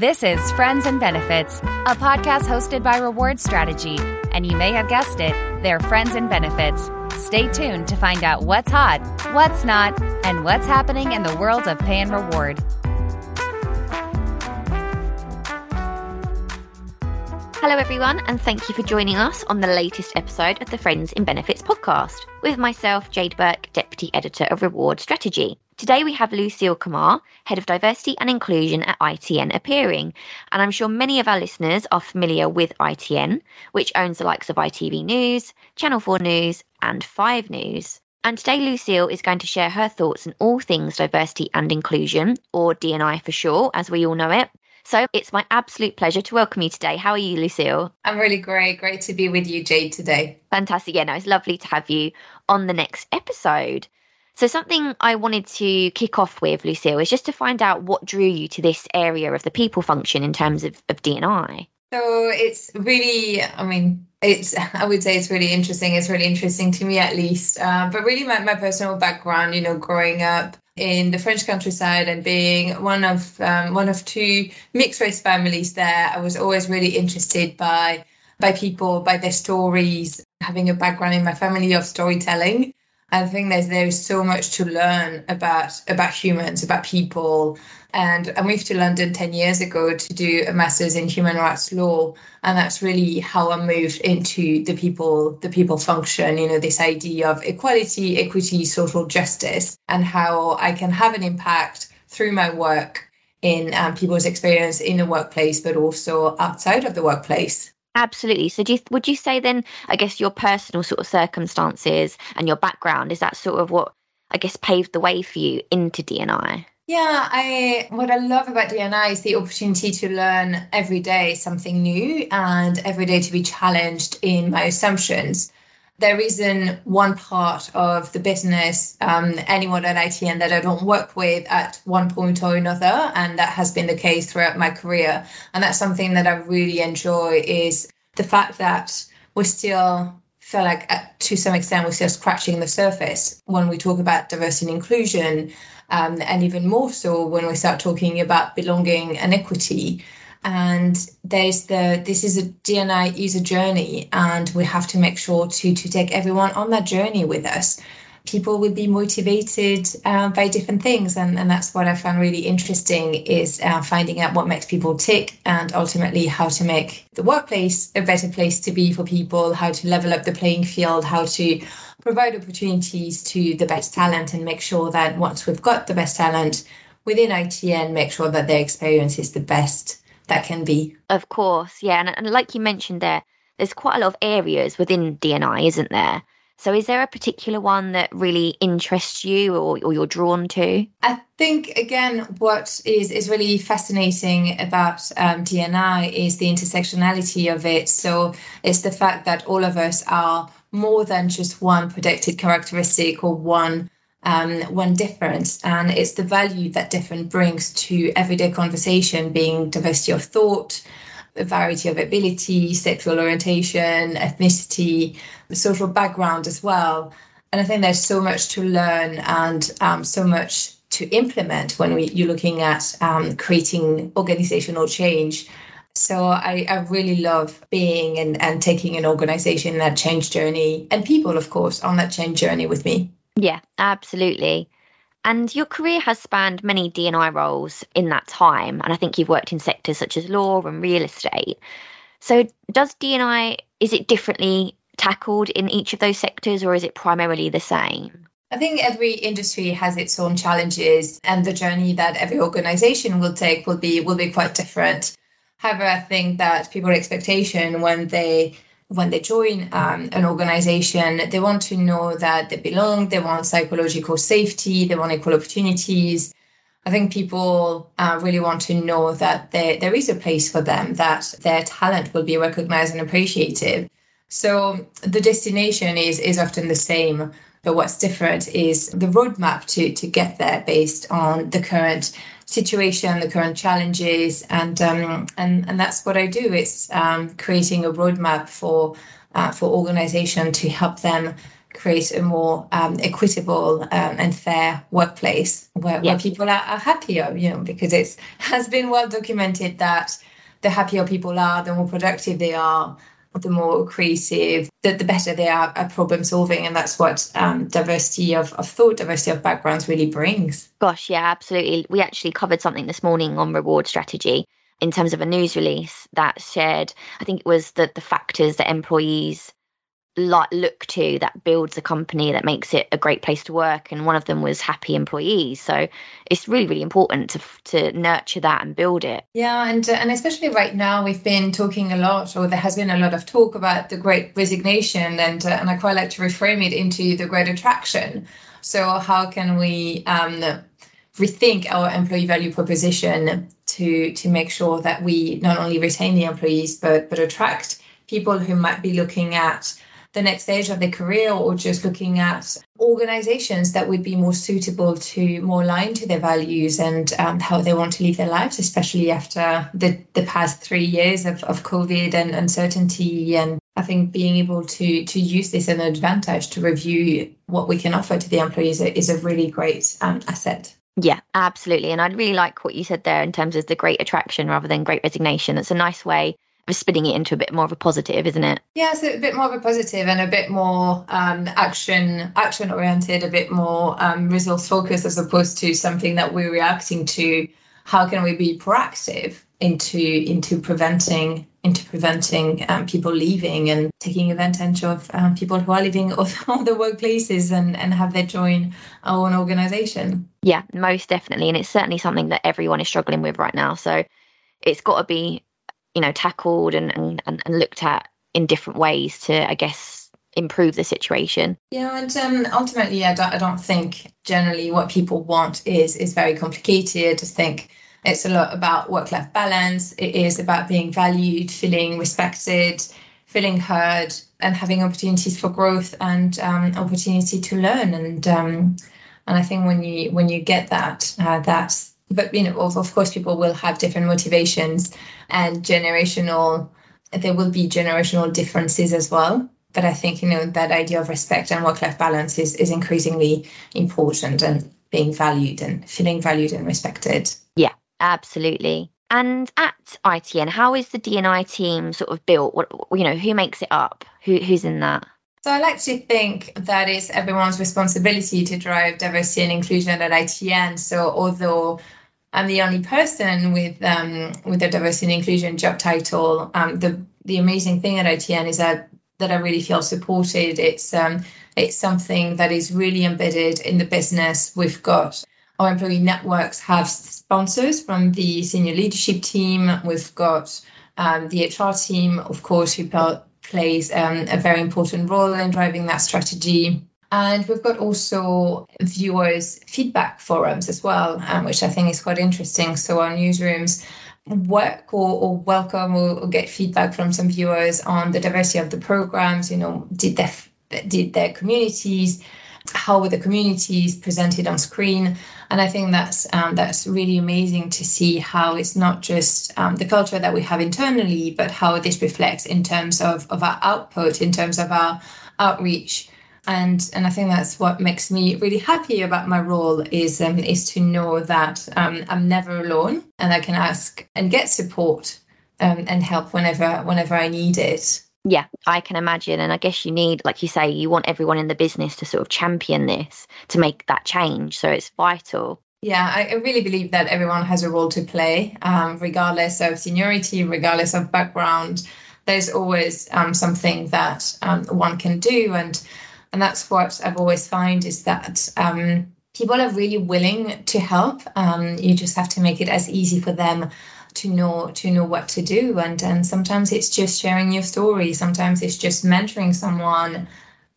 This is Friends and Benefits, a podcast hosted by Reward Strategy. And you may have guessed it, they're friends and benefits. Stay tuned to find out what's hot, what's not, and what's happening in the world of pay and reward. Hello, everyone, and thank you for joining us on the latest episode of the Friends in Benefits podcast with myself, Jade Burke, Deputy Editor of Reward Strategy. Today we have Lucille Kamar, Head of Diversity and Inclusion at ITN, appearing. And I'm sure many of our listeners are familiar with ITN, which owns the likes of ITV News, Channel 4 News, and 5 News. And today Lucille is going to share her thoughts on all things diversity and inclusion, or DNI for short, as we all know it. So it's my absolute pleasure to welcome you today. How are you, Lucille? I'm really great. Great to be with you, Jade, today. Fantastic. Yeah, no, it's lovely to have you on the next episode. So, something I wanted to kick off with, Lucille, is just to find out what drew you to this area of the people function in terms of, of DNI. So, it's really, I mean, it's, I would say it's really interesting. It's really interesting to me, at least. Uh, but really, my, my personal background, you know, growing up in the French countryside and being one of um, one of two mixed race families there, I was always really interested by by people, by their stories. Having a background in my family of storytelling, I think there's there's so much to learn about about humans, about people. And I moved to London 10 years ago to do a master's in human rights law. And that's really how I moved into the people, the people function, you know, this idea of equality, equity, social justice, and how I can have an impact through my work in um, people's experience in the workplace, but also outside of the workplace. Absolutely. So, you, would you say then, I guess, your personal sort of circumstances and your background is that sort of what I guess paved the way for you into DNI? Yeah, I what I love about DNI is the opportunity to learn every day something new and every day to be challenged in my assumptions. There isn't one part of the business, um, anyone at ITN that I don't work with at one point or another, and that has been the case throughout my career. And that's something that I really enjoy is the fact that we're still feel like uh, to some extent we're still scratching the surface when we talk about diversity and inclusion um, and even more so when we start talking about belonging and equity. And there's the this is a DNI is a journey, and we have to make sure to to take everyone on that journey with us. People will be motivated uh, by different things, and, and that's what I found really interesting is uh, finding out what makes people tick, and ultimately how to make the workplace a better place to be for people, how to level up the playing field, how to provide opportunities to the best talent and make sure that once we've got the best talent within ITN, make sure that their experience is the best that can be. Of course, yeah. And, and like you mentioned there, there's quite a lot of areas within DNI, isn't there? So, is there a particular one that really interests you or, or you're drawn to? I think, again, what is, is really fascinating about um, DNI is the intersectionality of it. So, it's the fact that all of us are more than just one protected characteristic or one um, one difference. And it's the value that different brings to everyday conversation, being diversity of thought, a variety of ability, sexual orientation, ethnicity, social background as well. And I think there's so much to learn and um, so much to implement when we, you're looking at um, creating organizational change so I, I really love being and, and taking an organization that change journey and people, of course, on that change journey with me. Yeah, absolutely. And your career has spanned many DNI roles in that time. And I think you've worked in sectors such as law and real estate. So does DNI, is it differently tackled in each of those sectors or is it primarily the same? I think every industry has its own challenges and the journey that every organization will take will be will be quite different. However, I think that people's expectation when they when they join um, an organization, they want to know that they belong, they want psychological safety, they want equal opportunities. I think people uh, really want to know that there, there is a place for them, that their talent will be recognized and appreciated. So the destination is, is often the same, but what's different is the roadmap to, to get there based on the current situation, the current challenges, and um, and and that's what I do. It's um, creating a roadmap for uh, for organization to help them create a more um, equitable um, and fair workplace where, yeah. where people are, are, happier, you know, because it has been well documented that the happier people are, the more productive they are, the more creative, the, the better they are at problem solving. And that's what um, diversity of, of thought, diversity of backgrounds really brings. Gosh, yeah, absolutely. We actually covered something this morning on reward strategy in terms of a news release that shared, I think it was the, the factors that employees like look to that builds a company that makes it a great place to work and one of them was happy employees. So it's really really important to to nurture that and build it. Yeah and uh, and especially right now we've been talking a lot or there has been a lot of talk about the great resignation and uh, and I quite like to reframe it into the great attraction. So how can we um, rethink our employee value proposition to to make sure that we not only retain the employees but but attract people who might be looking at the next stage of their career or just looking at organizations that would be more suitable to more aligned to their values and um, how they want to live their lives, especially after the, the past three years of, of COVID and uncertainty. And I think being able to to use this as an advantage to review what we can offer to the employees is a really great um, asset. Yeah, absolutely. And I really like what you said there in terms of the great attraction rather than great resignation. It's a nice way spinning it into a bit more of a positive, isn't it? Yeah, it's a bit more of a positive and a bit more um, action action oriented, a bit more um, results focused as opposed to something that we're reacting to. How can we be proactive into into preventing into preventing um, people leaving and taking advantage of um, people who are leaving the workplaces and, and have their join our own organization. Yeah, most definitely. And it's certainly something that everyone is struggling with right now. So it's got to be you know tackled and, and, and looked at in different ways to i guess improve the situation. Yeah and um, ultimately I don't, I don't think generally what people want is is very complicated. I think it's a lot about work-life balance. It is about being valued feeling respected feeling heard and having opportunities for growth and um, opportunity to learn. And um, and i think when you when you get that uh, that's but you know of, of course people will have different motivations and generational there will be generational differences as well. But i think you know that idea of respect and work life balance is is increasingly important and being valued and feeling valued and respected. Yeah absolutely. And at itn how is the dni team sort of built? What you know who makes it up? Who who's in that? So I like to think that it's everyone's responsibility to drive diversity and inclusion at ITN. So although I'm the only person with um, with a diversity and inclusion job title. Um, the the amazing thing at ITN is that that I really feel supported. It's um, it's something that is really embedded in the business. We've got our employee networks have sponsors from the senior leadership team. We've got um, the HR team, of course, who plays um, a very important role in driving that strategy. And we've got also viewers' feedback forums as well, um, which I think is quite interesting. So our newsrooms work or, or welcome or, or, get feedback from some viewers on the diversity of the programs. You know, did their did their communities how were the communities presented on screen and i think that's um, that's really amazing to see how it's not just um, the culture that we have internally but how this reflects in terms of, of our output in terms of our outreach and and I think that's what makes me really happy about my role is um, is to know that um, I'm never alone and I can ask and get support um, and help whenever whenever I need it. Yeah, I can imagine, and I guess you need, like you say, you want everyone in the business to sort of champion this to make that change. So it's vital. Yeah, I really believe that everyone has a role to play, um, regardless of seniority, regardless of background. There's always um, something that um, one can do, and and that's what I've always found is that um, people are really willing to help. Um, you just have to make it as easy for them to know to know what to do. And and sometimes it's just sharing your story. Sometimes it's just mentoring someone.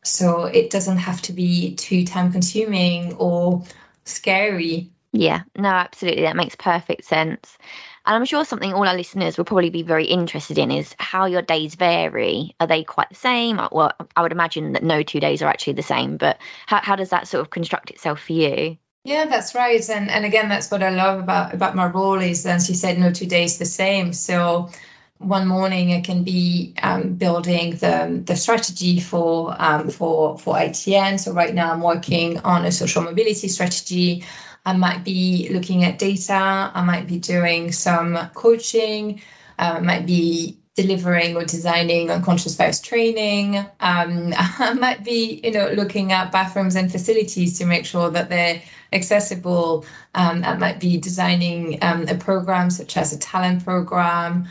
So it doesn't have to be too time consuming or scary. Yeah, no, absolutely. That makes perfect sense. And I'm sure something all our listeners will probably be very interested in is how your days vary. Are they quite the same? Well, I would imagine that no two days are actually the same, but how, how does that sort of construct itself for you? Yeah, that's right. And and again, that's what I love about about my role is, as you said, no two days the same. So one morning it can be um, building the, the strategy for um, for for ITN. So right now I'm working on a social mobility strategy. I might be looking at data. I might be doing some coaching. Uh, I might be delivering or designing unconscious bias training. Um, I might be, you know, looking at bathrooms and facilities to make sure that they're accessible. Um, I might be designing um, a program such as a talent program,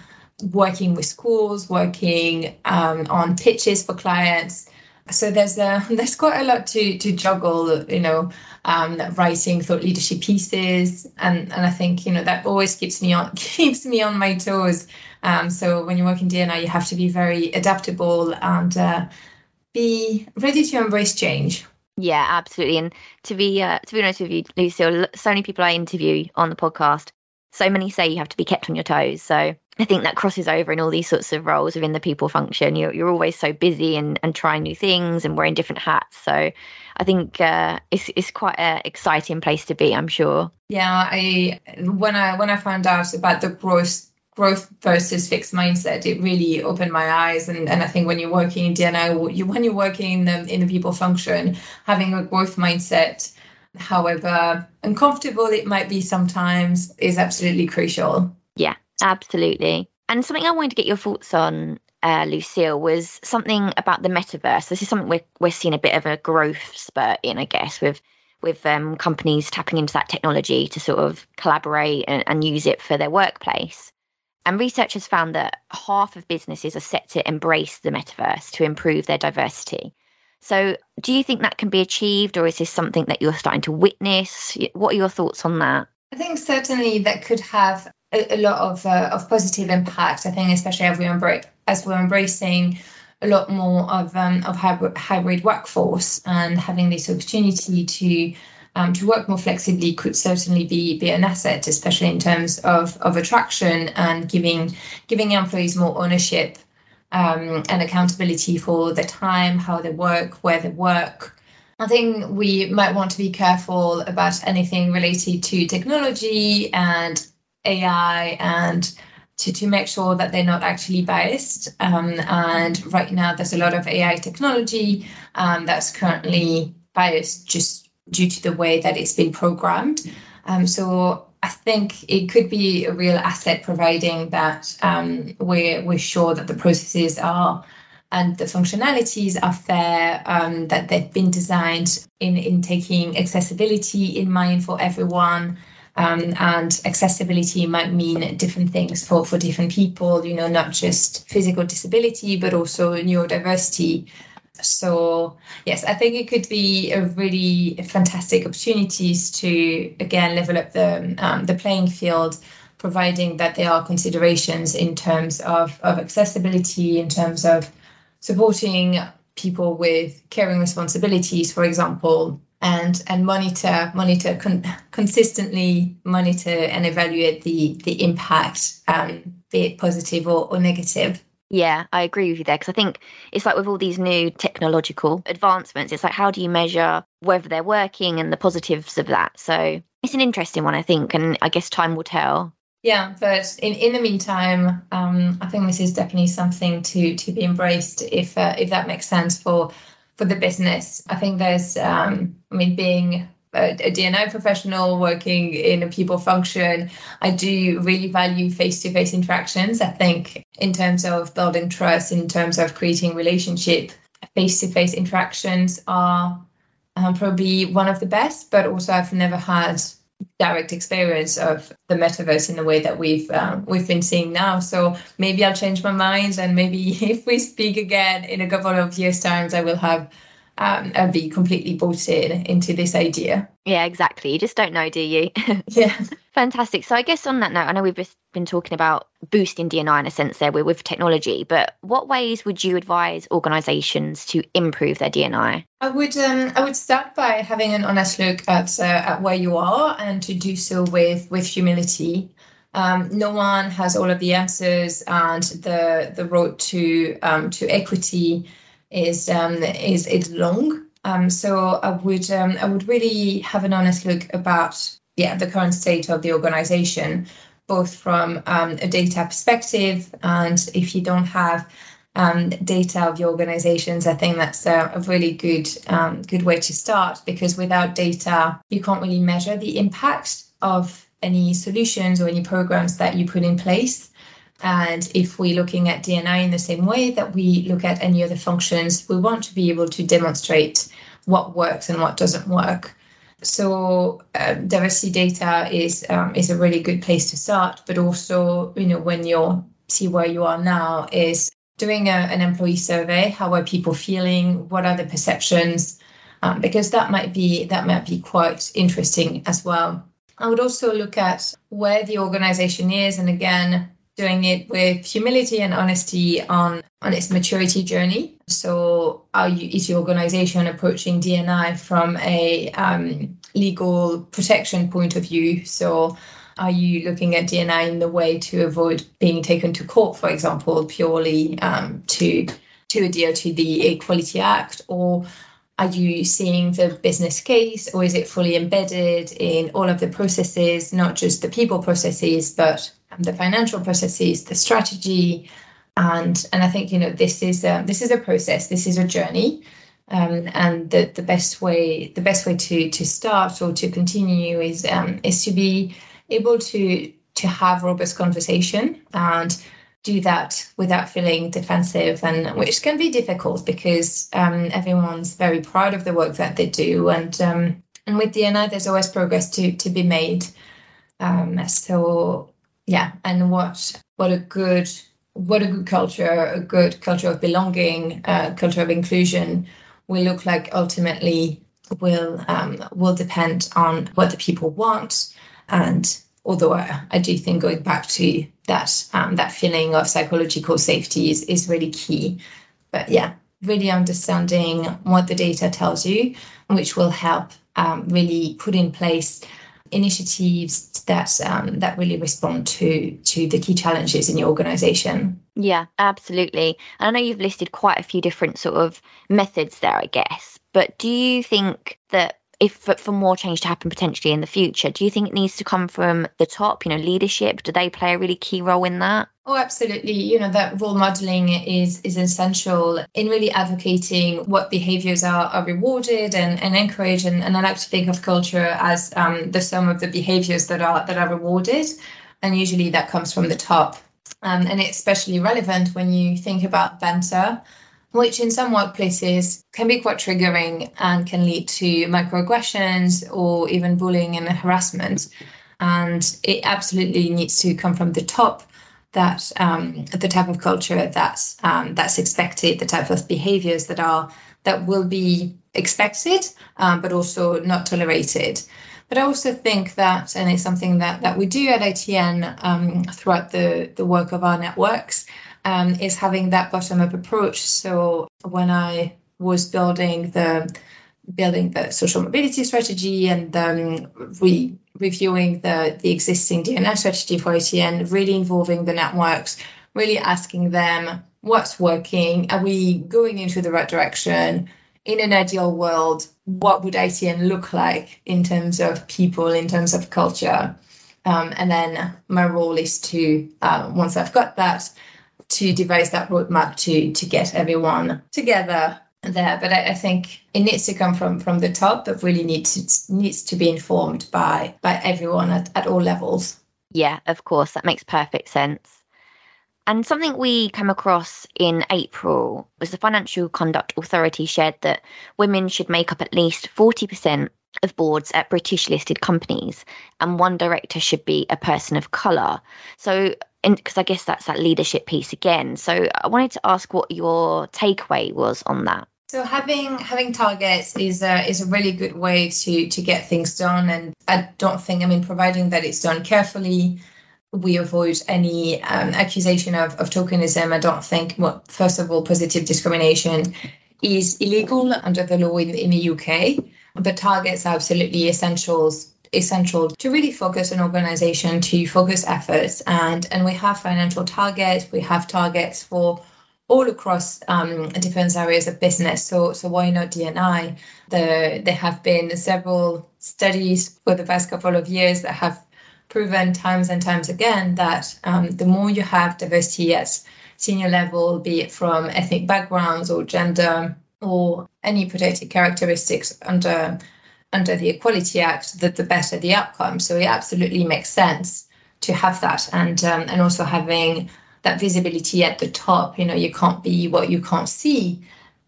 working with schools, working um, on pitches for clients. So there's a, there's quite a lot to to juggle, you know, um, writing thought leadership pieces, and and I think you know that always keeps me on keeps me on my toes. Um, so when you work in D&I, you have to be very adaptable and uh, be ready to embrace change. Yeah, absolutely. And to be uh, to be honest with you, Lucille, so many people I interview on the podcast, so many say you have to be kept on your toes. So I think that crosses over in all these sorts of roles within the people function. You're you're always so busy and, and trying new things and wearing different hats. So I think uh, it's it's quite an exciting place to be. I'm sure. Yeah, I when I when I found out about the growth growth versus fixed mindset it really opened my eyes and, and i think when you're working in dni you, when you're working in the, in the people function having a growth mindset however uncomfortable it might be sometimes is absolutely crucial yeah absolutely and something i wanted to get your thoughts on uh, Lucille, was something about the metaverse. This is something we're we're seeing a bit of a growth spurt in, I guess, with with um, companies tapping into that technology to sort of collaborate and, and use it for their workplace. And research has found that half of businesses are set to embrace the metaverse to improve their diversity. So, do you think that can be achieved, or is this something that you're starting to witness? What are your thoughts on that? I think certainly that could have a, a lot of uh, of positive impact. I think, especially as we're, as we're embracing a lot more of um, of hybrid, hybrid workforce and having this opportunity to um, to work more flexibly could certainly be be an asset, especially in terms of of attraction and giving giving employees more ownership um, and accountability for their time, how they work, where they work. I think we might want to be careful about anything related to technology and AI and to, to make sure that they're not actually biased. Um, and right now, there's a lot of AI technology um, that's currently biased just due to the way that it's been programmed. Um, so I think it could be a real asset, providing that um, we're we're sure that the processes are and the functionalities are fair, um, that they've been designed in in taking accessibility in mind for everyone. Um, and accessibility might mean different things for, for different people, you know, not just physical disability, but also neurodiversity. So yes, I think it could be a really fantastic opportunities to again level up the um, the playing field, providing that there are considerations in terms of of accessibility, in terms of supporting people with caring responsibilities, for example, and and monitor monitor con- consistently monitor and evaluate the the impact, um, be it positive or, or negative. Yeah, I agree with you there because I think it's like with all these new technological advancements, it's like how do you measure whether they're working and the positives of that? So it's an interesting one, I think, and I guess time will tell. Yeah, but in, in the meantime, um, I think this is definitely something to to be embraced if uh, if that makes sense for for the business. I think there's, um, I mean, being a, a D&I professional working in a people function, I do really value face to face interactions. I think, in terms of building trust, in terms of creating relationship, face to face interactions are um, probably one of the best, but also I've never had direct experience of the metaverse in the way that we've um, we've been seeing now. So maybe I'll change my mind, and maybe if we speak again in a couple of years' times, I will have um, and be completely bought in into this idea. Yeah, exactly. You just don't know, do you? yeah. Fantastic. So I guess on that note, I know we've just been talking about boosting D&I in a sense there with, with technology, but what ways would you advise organisations to improve their D&I? I would um, I would start by having an honest look at uh, at where you are and to do so with with humility. Um, no one has all of the answers, and the the road to um, to equity is um, is is long. Um, so I would um, I would really have an honest look about yeah the current state of the organization, both from um, a data perspective and if you don't have um, data of your organizations, I think that's a, a really good um, good way to start because without data, you can't really measure the impact of any solutions or any programs that you put in place. And if we're looking at DNI in the same way that we look at any other functions, we want to be able to demonstrate what works and what doesn't work. So um, diversity data is um, is a really good place to start. But also, you know, when you see where you are now, is doing a, an employee survey. How are people feeling? What are the perceptions? Um, because that might be that might be quite interesting as well. I would also look at where the organization is, and again, doing it with humility and honesty on on its maturity journey. So, are you is your organization approaching DNI from a um, legal protection point of view? So, are you looking at DNI in the way to avoid being taken to court, for example, purely um, to to adhere to the Equality Act, or are you seeing the business case, or is it fully embedded in all of the processes, not just the people processes, but the financial processes, the strategy, and and I think you know this is a, this is a process, this is a journey, um, and the the best way the best way to to start or to continue is um, is to be able to to have robust conversation and do that without feeling defensive and which can be difficult because um, everyone's very proud of the work that they do and um, and with DNI there's always progress to to be made. Um, so yeah and what what a good what a good culture a good culture of belonging uh, culture of inclusion will look like ultimately will um, will depend on what the people want. And although I, I do think going back to that um, that feeling of psychological safety is, is really key. But yeah really understanding what the data tells you which will help um, really put in place initiatives that um, that really respond to to the key challenges in your organization. Yeah absolutely. And i know you've listed quite a few different sort of methods there i guess but do you think that if for, for, more change to happen potentially in the future do you think it needs to come from the top you know leadership? Do they play a really key role in that oh absolutely you know that role modeling is is essential in really advocating what behaviors are, are rewarded and, and encouraged and, and i like to think of culture as um, the sum of the behaviors that are that are rewarded and usually that comes from the top um, and it's especially relevant when you think about banter which in some workplaces can be quite triggering and can lead to microaggressions or even bullying and harassment. And it absolutely needs to come from the top. That um, the type of culture that's um, that's expected, the type of behaviors that are that will be expected, um, but also not tolerated. But I also think that, and it's something that that we do at ITN um, throughout the the work of our networks, um, is having that bottom up approach. So when I was building the building the social mobility strategy and um, re- reviewing the the existing DNI strategy for ITN, really involving the networks, really asking them what's working, are we going into the right direction? In an ideal world, what would ITN look like in terms of people, in terms of culture? Um, and then my role is to, uh, once I've got that, to devise that roadmap to to get everyone together there. But I, I, think it needs to come from from the top, but really needs to, needs to be informed by by everyone at, at all levels. Yeah, of course, that makes perfect sense. And something we came across in April was the Financial Conduct Authority shared that women should make up at least 40% of boards at British listed companies, and one director should be a person of colour. So, because I guess that's that leadership piece again. So, I wanted to ask what your takeaway was on that. So having having targets is a is a really good way to to get things done, and I don't think I mean providing that it's done carefully, we avoid any um, accusation of, of tokenism. I don't think well, first of all, positive discrimination is illegal under the law in, in the UK. But targets are absolutely essentials essential to really focus an organization to focus efforts and and we have financial targets we have targets for all across um, different areas of business. So so why not dni the, there have been several studies for the past couple of years that have proven times and times again that um, the more you have diversity at senior level, be it from ethnic backgrounds or gender or any protected characteristics under under the Equality Act, that the better the outcome. So it absolutely makes sense to have that, and um, and also having that visibility at the top. You know, you can't be what you can't see.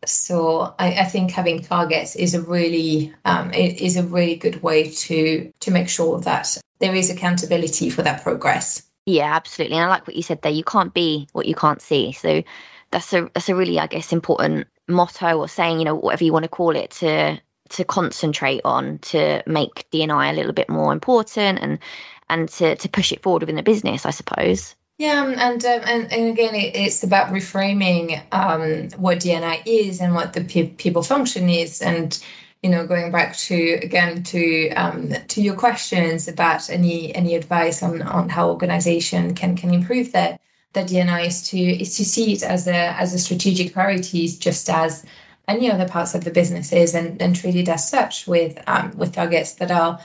So I, I think having targets is a really um, is a really good way to to make sure that there is accountability for that progress. Yeah, absolutely. And I like what you said there. You can't be what you can't see. So that's a that's a really, I guess, important motto or saying, you know, whatever you want to call it, to to concentrate on to make DNI a little bit more important and and to to push it forward within the business, I suppose. Yeah, um, and um, and, and again, it, it's about reframing um, what DNI is and what the pe- people function is, and you know, going back to again to um, to your questions about any any advice on on how organization can can improve their their DNI is to is to see it as a as a strategic priority, just as any other parts of the business is, and, and treat it as such with um, with targets that are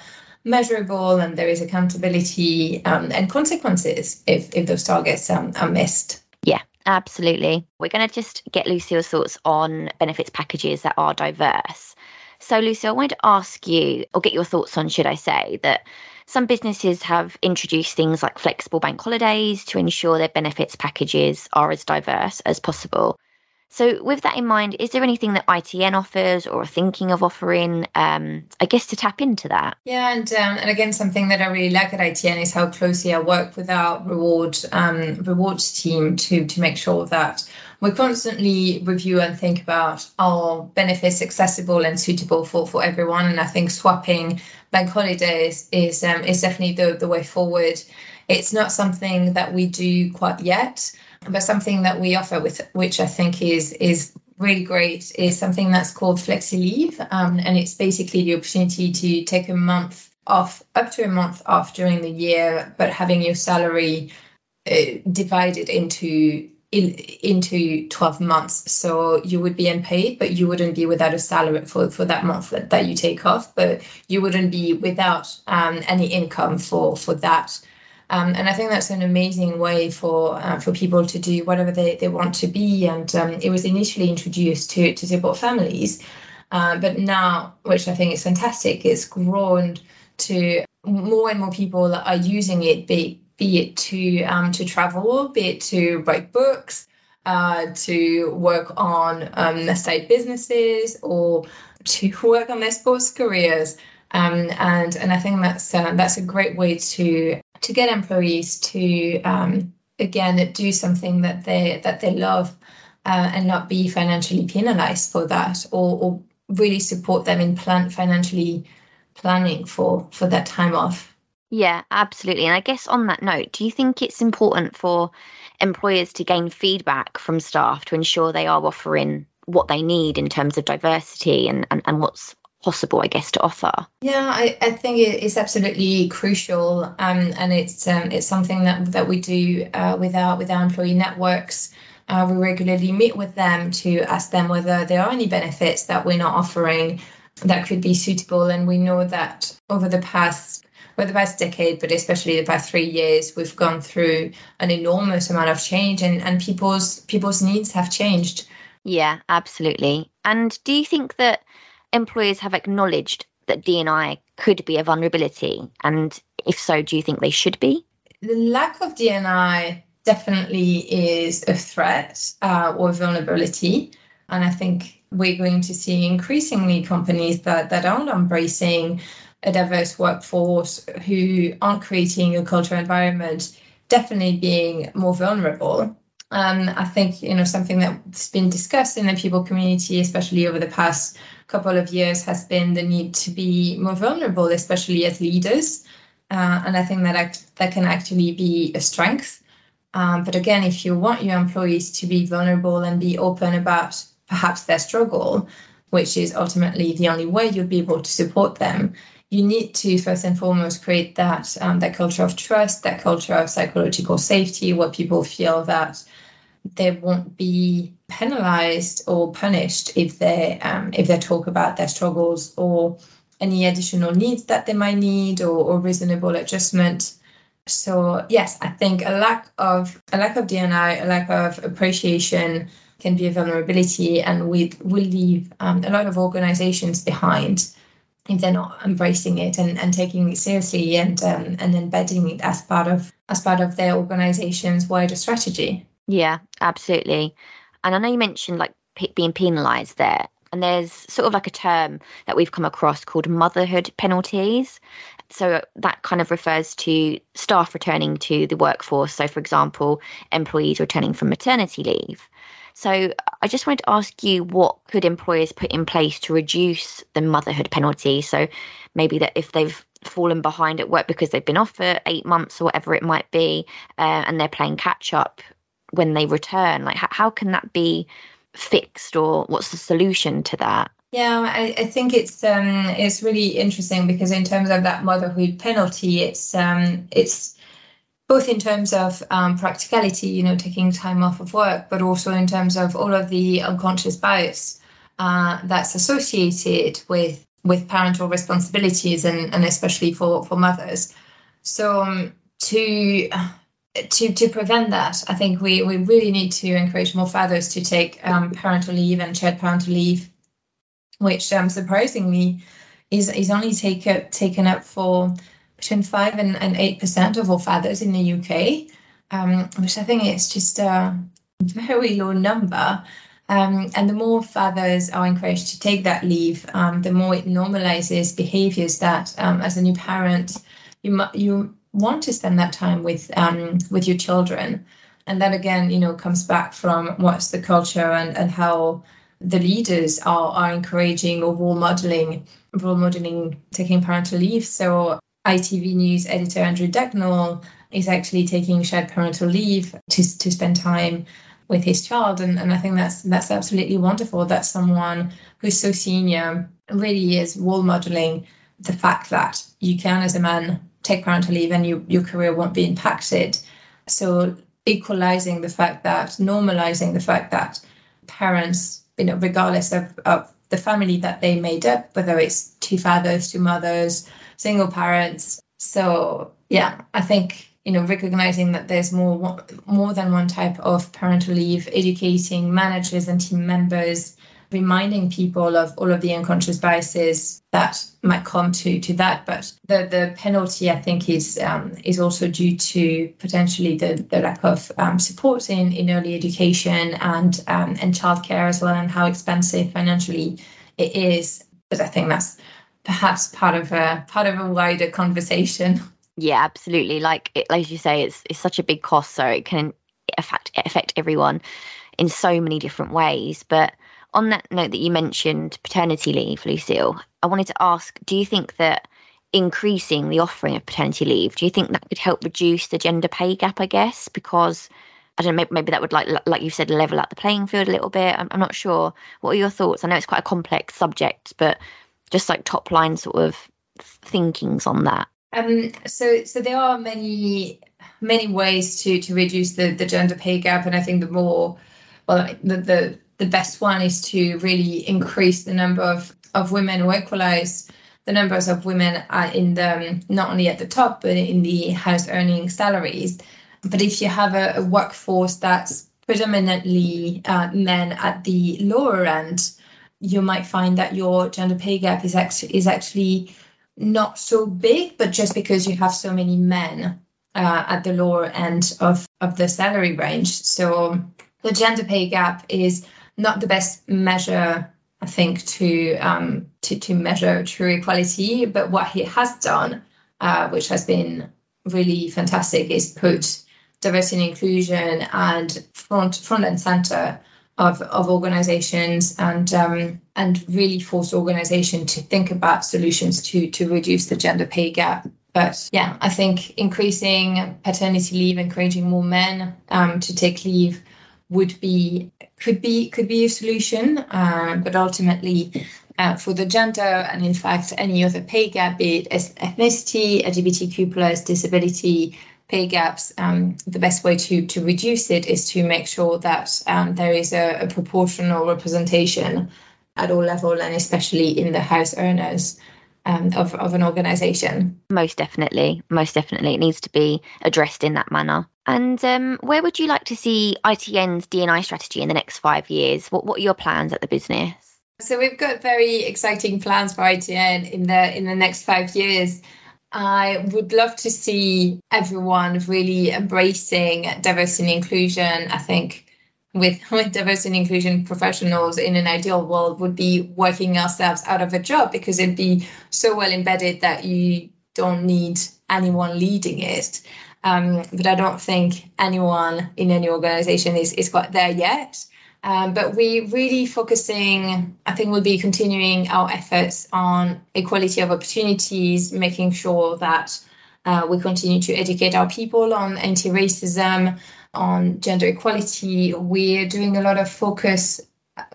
measurable and there is accountability um, and consequences if if those targets um, are missed. Yeah, absolutely. We're going to just get Lucille's thoughts on benefits packages that are diverse. So, Lucy, I wanted to ask you, or get your thoughts on, should I say, that some businesses have introduced things like flexible bank holidays to ensure their benefits packages are as diverse as possible. So, with that in mind, is there anything that ITN offers or are thinking of offering, um, I guess, to tap into that? Yeah, and um, and again, something that I really like at ITN is how closely I work with our reward um, rewards team to to make sure that we constantly review and think about our benefits accessible and suitable for, for everyone. And I think swapping bank holidays is um, is definitely the, the way forward. It's not something that we do quite yet but something that we offer with which I think is is really great is something that's called flexi leave um, and it's basically the opportunity to take a month off up to a month off during the year but having your salary uh, divided into in, into 12 months. So you would be unpaid but you wouldn't be without a salary for, for that month that, that you take off but you wouldn't be without um, any income for for that um, and I think that's an amazing way for uh, for people to do whatever they, they want to be. And um, it was initially introduced to, to support families. Uh, but now, which I think is fantastic, it's grown to more and more people are using it, be, be it to um, to travel, be it to write books, uh, to work on um, their side businesses, or to work on their sports careers. Um, and and I think that's uh, that's a great way to to get employees to um, again do something that they that they love uh, and not be financially penalized for that or, or really support them in plan financially planning for for that time off. Yeah absolutely. And i guess on that note do you think it's important for employers to gain feedback from staff to ensure they are offering what they need in terms of diversity and, and, and what's possible, I guess, to offer. Yeah, I, I think it is absolutely crucial, um, and it's um, it's something that that we do uh, with our with our employee networks. Uh, we regularly meet with them to ask them whether there are any benefits that we're not offering that could be suitable. And we know that over the past well, the past decade, but especially the past three years, we've gone through an enormous amount of change, and, and people's people's needs have changed. Yeah, absolutely. And do you think that employers have acknowledged that DNI could be a vulnerability? And if so, do you think they should be? The lack of DNI definitely is a threat uh, or vulnerability. And I think we're going to see increasingly companies that, that aren't embracing a diverse workforce, who aren't creating a cultural environment, definitely being more vulnerable. Um, I think you know something that's been discussed in the people community, especially over the past couple of years, has been the need to be more vulnerable, especially as leaders. Uh, and I think that act, that can actually be a strength. Um, but again, if you want your employees to be vulnerable and be open about perhaps their struggle, which is ultimately the only way you'll be able to support them, you need to first and foremost create that um, that culture of trust, that culture of psychological safety, where people feel that they won't be penalized or punished if they um, if they talk about their struggles or any additional needs that they might need or, or reasonable adjustment So yes, I think a lack of a lack of D&I, a lack of appreciation can be a vulnerability, and we will leave um, a lot of organizations behind if they're not embracing it and, and taking it seriously and um, and embedding it as part of as part of their organization's wider strategy. Yeah, absolutely. And I know you mentioned like p- being penalised there, and there's sort of like a term that we've come across called motherhood penalties. So that kind of refers to staff returning to the workforce. So, for example, employees returning from maternity leave. So I just wanted to ask you what could employers put in place to reduce the motherhood penalty? So maybe that if they've fallen behind at work because they've been off for eight months or whatever it might be, uh, and they're playing catch up when they return, like how, how can that be fixed or what's the solution to that? Yeah, I, I think it's um, it's really interesting because in terms of that motherhood penalty, it's um, it's both in terms of um, practicality, you know, taking time off of work, but also in terms of all of the unconscious bias uh, that's associated with with parental responsibilities and, and especially for, for mothers. So um, to to to prevent that, I think we, we really need to encourage more fathers to take um, parental leave and shared parental leave, which um, surprisingly is is only take, taken up for between five and, eight percent of all fathers in the UK, um, which I think is just a very low number. Um, and the more fathers are encouraged to take that leave, um, the more it normalizes behaviors that, um, as a new parent, you you want to spend that time with um, with your children. And that again, you know, comes back from what's the culture and, and how the leaders are, are encouraging or role modeling role modeling taking parental leave. So ITV News editor Andrew Dacknall is actually taking shared parental leave to, to spend time with his child. And, and I think that's that's absolutely wonderful that someone who's so senior really is role modeling the fact that you can, as a man, take parental leave and you, your career won't be impacted. So equalizing the fact that, normalizing the fact that parents, you know, regardless of, of the family that they made up, whether it's two fathers, two mothers, single parents. So yeah, I think you know recognizing that there's more more than one type of parental leave, educating managers and team members, reminding people of all of the unconscious biases that might come to to that. But the the penalty, I think, is um, is also due to potentially the, the lack of um, support in, in early education and um, and childcare as well, and how expensive financially it is. But I think that's perhaps part of a part of a wider conversation. Yeah, absolutely. Like it, like you say, it's it's such a big cost, so it can affect affect everyone in so many different ways. But on that note that you mentioned paternity leave, Lucille, I wanted to ask: Do you think that increasing the offering of paternity leave, do you think that could help reduce the gender pay gap? I guess because I don't know, maybe, that would like like you said, level up the playing field a little bit. I'm, I'm not sure. What are your thoughts? I know it's quite a complex subject, but just like top line sort of thinkings on that? Um, so so there are many many ways to to reduce the the gender pay gap, and I think the more well the the, the best one is to really increase the number of of women or equalize the numbers of women in the not only at the top but in the house earning salaries. But if you have a, a workforce that's predominantly uh, men at the lower end, you might find that your gender pay gap is actually is actually not so big, but just because you have so many men uh, at the lower end of of the salary range, so the gender pay gap is not the best measure, I think, to um, to to measure true equality. But what he has done, uh, which has been really fantastic, is put diversity and inclusion and front front and center of, of organizations and um, and really force organization to think about solutions to to reduce the gender pay gap. But yeah, I think increasing paternity leave, encouraging more men um, to take leave would be could be could be a solution. Uh, but ultimately, uh, for the gender and in fact any other pay gap, be it ethnicity, LGBTQ plus, disability, pay gaps, um, the best way to to reduce it is to make sure that um, there is a, a, proportional representation at all level and especially in the house earners. um, of, of an organization. Most definitely. Most definitely. It needs to be addressed in that manner. And um, where would you like to see ITN's DNI strategy in the next five years? What, what are your plans at the business? So we've got very exciting plans for ITN in the in the next five years. I would love to see everyone really embracing diversity and inclusion. I think with, with diversity and inclusion professionals in an ideal world would be working ourselves out of a job because it'd be so well embedded that you don't need anyone leading it. Um, but I don't think anyone in any organization is, is quite there yet. Um, but we really focusing, I think we'll be continuing our efforts on equality of opportunities, making sure that uh, we continue to educate our people on anti racism, on gender equality. We're doing a lot of focus,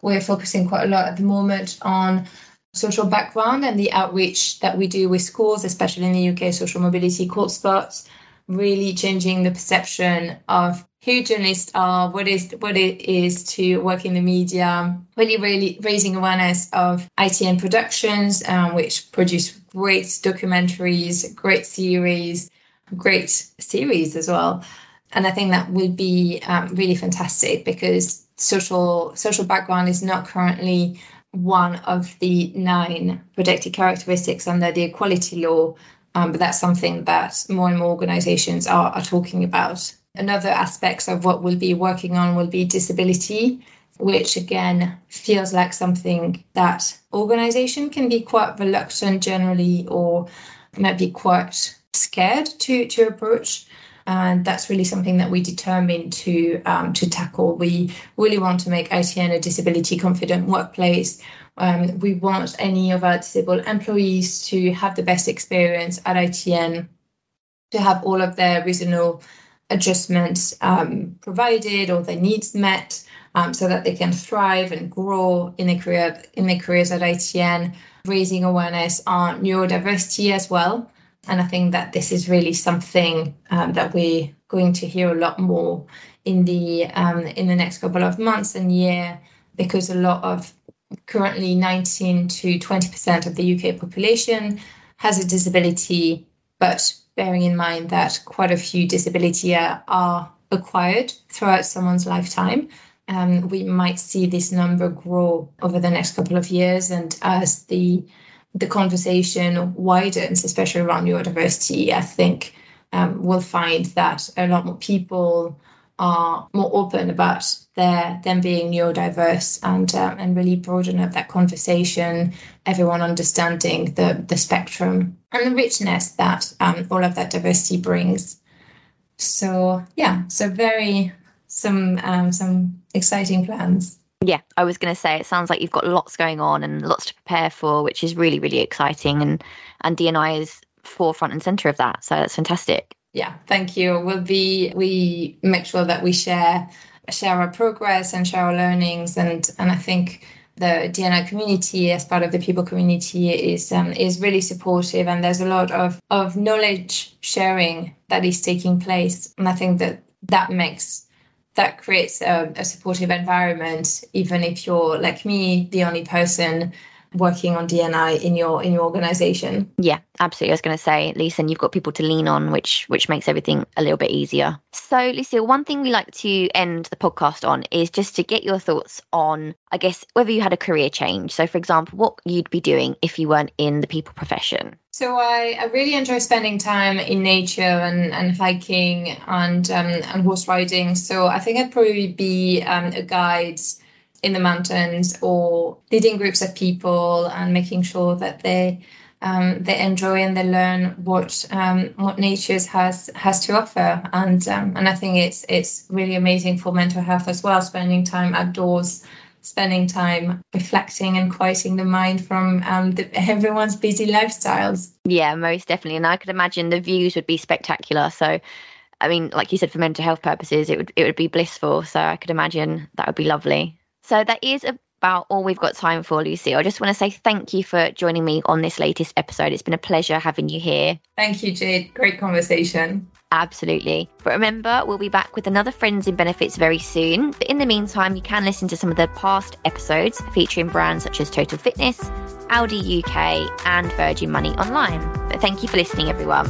we're focusing quite a lot at the moment on social background and the outreach that we do with schools, especially in the UK, social mobility court spots, really changing the perception of who journalists are, what is what it is to work in the media, really, really raising awareness of ITN Productions, um, which produce great documentaries, great series, great series as well. And I think that would be um, really fantastic because social social background is not currently one of the nine protected characteristics under the equality law. Um, but that's something that more and more organizations are, are talking about. Another aspects of what we'll be working on will be disability, which again feels like something that organization can be quite reluctant generally or might be quite scared to to approach and that's really something that we determined to um, to tackle. We really want to make ITN a disability confident workplace. Um, we want any of our disabled employees to have the best experience at ITN, to have all of their reasonable adjustments um, provided or their needs met um, so that they can thrive and grow in their career in their careers at ITN, raising awareness on neurodiversity as well. And I think that this is really something um, that we're going to hear a lot more in the um, in the next couple of months and year, because a lot of currently 19 to 20 percent of the UK population has a disability, but bearing in mind that quite a few disability are acquired throughout someone's lifetime. Um, we might see this number grow over the next couple of years, and as the the conversation widens, especially around neurodiversity, I think um, we'll find that a lot more people are more open about their them being neurodiverse and uh, and really broaden up that conversation. Everyone understanding the the spectrum and the richness that um, all of that diversity brings. So yeah, so very some um, some exciting plans. Yeah, I was going to say it sounds like you've got lots going on and lots to prepare for, which is really really exciting, and and DNI is forefront and center of that. So that's fantastic. Yeah, thank you. We'll be we make sure that we share share our progress and share our learnings, and and I think the DNI community as part of the people community is um, is really supportive and there's a lot of of knowledge sharing that is taking place and I think that that makes that creates a, a supportive environment even if you're like me the only person working on DNI in your in your organization. Yeah, absolutely. I was going to say, Lisa, and you've got people to lean on, which which makes everything a little bit easier. So, Lucille, one thing we like to end the podcast on is just to get your thoughts on, I guess, whether you had a career change. So, for example, what you'd be doing if you weren't in the people profession. So I, I really enjoy spending time in nature and, and hiking and um, and horse riding. So I think I'd probably be um, a guide in the mountains or leading groups of people and making sure that they um, they enjoy and they learn what um, what nature has has to offer and um, and I think it's it's really amazing for mental health as well spending time outdoors spending time reflecting and quieting the mind from um, the, everyone's busy lifestyles. Yeah most definitely. And I could imagine the views would be spectacular. So I mean like you said for mental health purposes it would it would be blissful. So I could imagine that would be lovely. So that is about all we've got time for, Lucy. I just want to say thank you for joining me on this latest episode. It's been a pleasure having you here. Thank you, Jade. Great conversation. Absolutely. But remember, we'll be back with another Friends in Benefits very soon. But in the meantime, you can listen to some of the past episodes featuring brands such as Total Fitness, Audi UK, and Virgin Money Online. But thank you for listening, everyone.